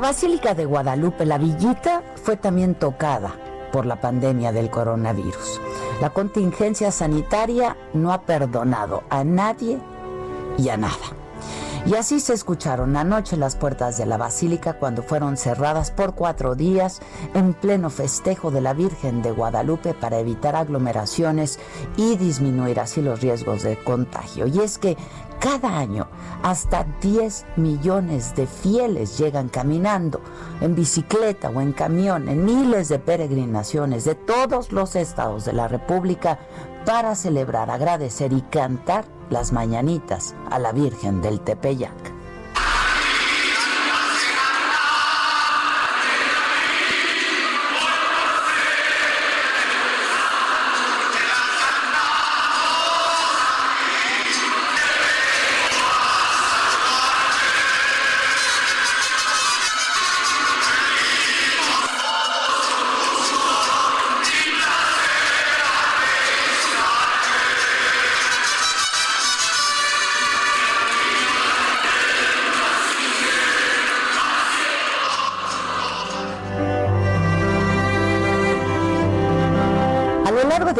La Basílica de Guadalupe, la villita, fue también tocada por la pandemia del coronavirus. La contingencia sanitaria no ha perdonado a nadie y a nada. Y así se escucharon anoche las puertas de la basílica cuando fueron cerradas por cuatro días en pleno festejo de la Virgen de Guadalupe para evitar aglomeraciones y disminuir así los riesgos de contagio. Y es que cada año hasta 10 millones de fieles llegan caminando, en bicicleta o en camión, en miles de peregrinaciones de todos los estados de la República para celebrar, agradecer y cantar las mañanitas a la Virgen del Tepeyac.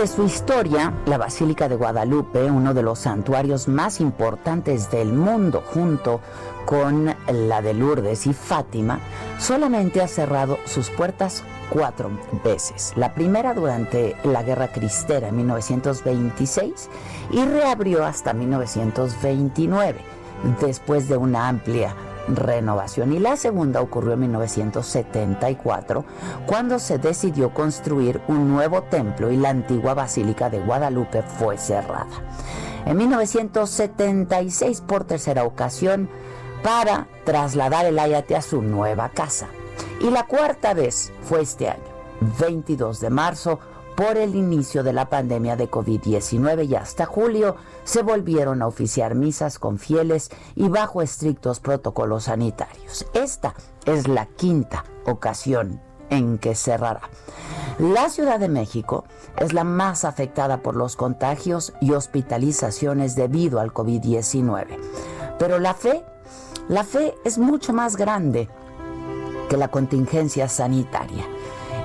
De su historia, la Basílica de Guadalupe, uno de los santuarios más importantes del mundo, junto con la de Lourdes y Fátima, solamente ha cerrado sus puertas cuatro veces. La primera durante la Guerra Cristera en 1926 y reabrió hasta 1929, después de una amplia renovación. Y la segunda ocurrió en 1974, cuando se decidió construir un nuevo templo y la antigua Basílica de Guadalupe fue cerrada. En 1976, por tercera ocasión, para trasladar el Ayate a su nueva casa. Y la cuarta vez fue este año, 22 de marzo, por el inicio de la pandemia de COVID-19 y hasta julio se volvieron a oficiar misas con fieles y bajo estrictos protocolos sanitarios. Esta es la quinta ocasión en que cerrará. La Ciudad de México es la más afectada por los contagios y hospitalizaciones debido al COVID-19. Pero la fe, la fe es mucho más grande que la contingencia sanitaria.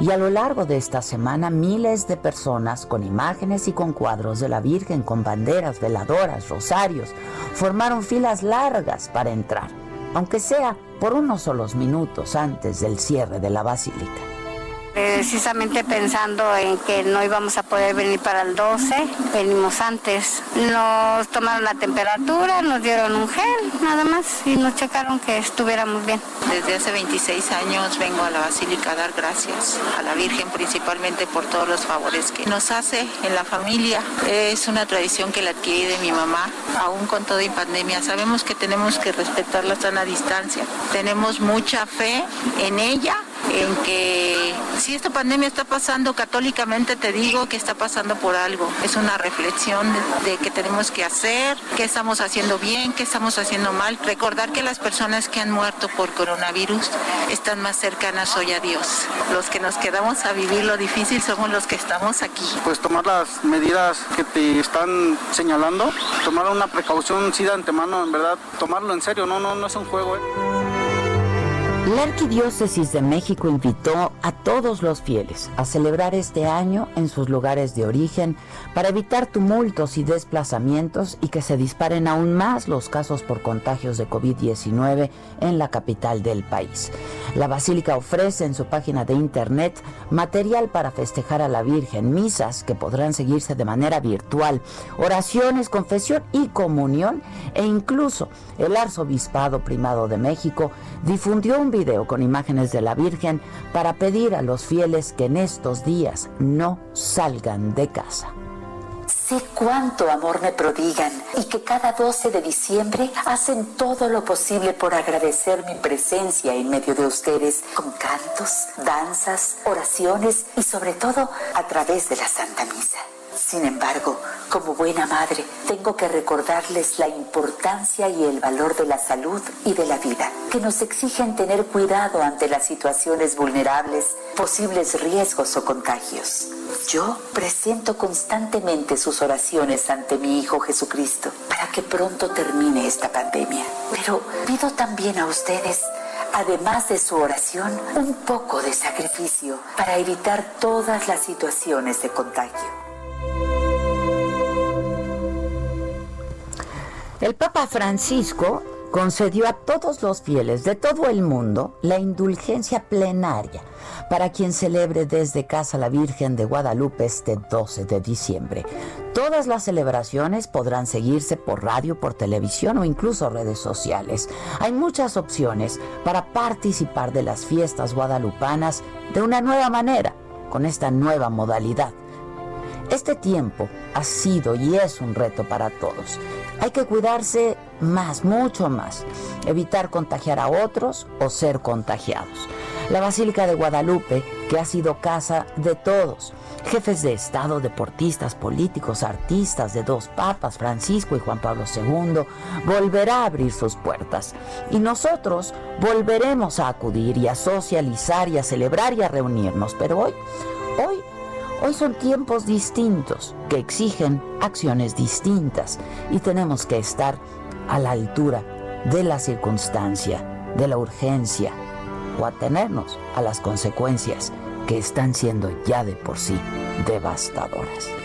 Y a lo largo de esta semana, miles de personas con imágenes y con cuadros de la Virgen, con banderas, veladoras, rosarios, formaron filas largas para entrar, aunque sea por unos solos minutos antes del cierre de la basílica. Precisamente pensando en que no íbamos a poder venir para el 12, venimos antes. Nos tomaron la temperatura, nos dieron un gel, nada más, y nos checaron que estuviéramos bien. Desde hace 26 años vengo a la Basílica a dar gracias a la Virgen principalmente por todos los favores que nos hace en la familia. Es una tradición que la adquirí de mi mamá, aún con todo y pandemia. Sabemos que tenemos que respetar la sana distancia. Tenemos mucha fe en ella en que si esta pandemia está pasando católicamente, te digo que está pasando por algo. Es una reflexión de, de qué tenemos que hacer, qué estamos haciendo bien, qué estamos haciendo mal. Recordar que las personas que han muerto por coronavirus están más cercanas hoy a Dios. Los que nos quedamos a vivir lo difícil somos los que estamos aquí. Pues tomar las medidas que te están señalando, tomar una precaución sí de antemano, en verdad, tomarlo en serio, no, no, no es un juego. ¿eh? La Arquidiócesis de México invitó a todos los fieles a celebrar este año en sus lugares de origen para evitar tumultos y desplazamientos y que se disparen aún más los casos por contagios de COVID-19 en la capital del país. La Basílica ofrece en su página de internet material para festejar a la Virgen, misas que podrán seguirse de manera virtual, oraciones, confesión y comunión e incluso el Arzobispado Primado de México difundió un video con imágenes de la Virgen para pedir a los fieles que en estos días no salgan de casa. Sé cuánto amor me prodigan y que cada 12 de diciembre hacen todo lo posible por agradecer mi presencia en medio de ustedes con cantos, danzas, oraciones y sobre todo a través de la Santa Misa. Sin embargo, como buena madre, tengo que recordarles la importancia y el valor de la salud y de la vida, que nos exigen tener cuidado ante las situaciones vulnerables, posibles riesgos o contagios. Yo presiento constantemente sus oraciones ante mi Hijo Jesucristo para que pronto termine esta pandemia. Pero pido también a ustedes además de su oración, un poco de sacrificio para evitar todas las situaciones de contagio. El Papa Francisco concedió a todos los fieles de todo el mundo la indulgencia plenaria para quien celebre desde casa la Virgen de Guadalupe este 12 de diciembre. Todas las celebraciones podrán seguirse por radio, por televisión o incluso redes sociales. Hay muchas opciones para participar de las fiestas guadalupanas de una nueva manera, con esta nueva modalidad. Este tiempo ha sido y es un reto para todos. Hay que cuidarse más, mucho más, evitar contagiar a otros o ser contagiados. La Basílica de Guadalupe, que ha sido casa de todos, jefes de Estado, deportistas, políticos, artistas de dos papas, Francisco y Juan Pablo II, volverá a abrir sus puertas. Y nosotros volveremos a acudir y a socializar y a celebrar y a reunirnos. Pero hoy, hoy Hoy son tiempos distintos que exigen acciones distintas y tenemos que estar a la altura de la circunstancia, de la urgencia o atenernos a las consecuencias que están siendo ya de por sí devastadoras.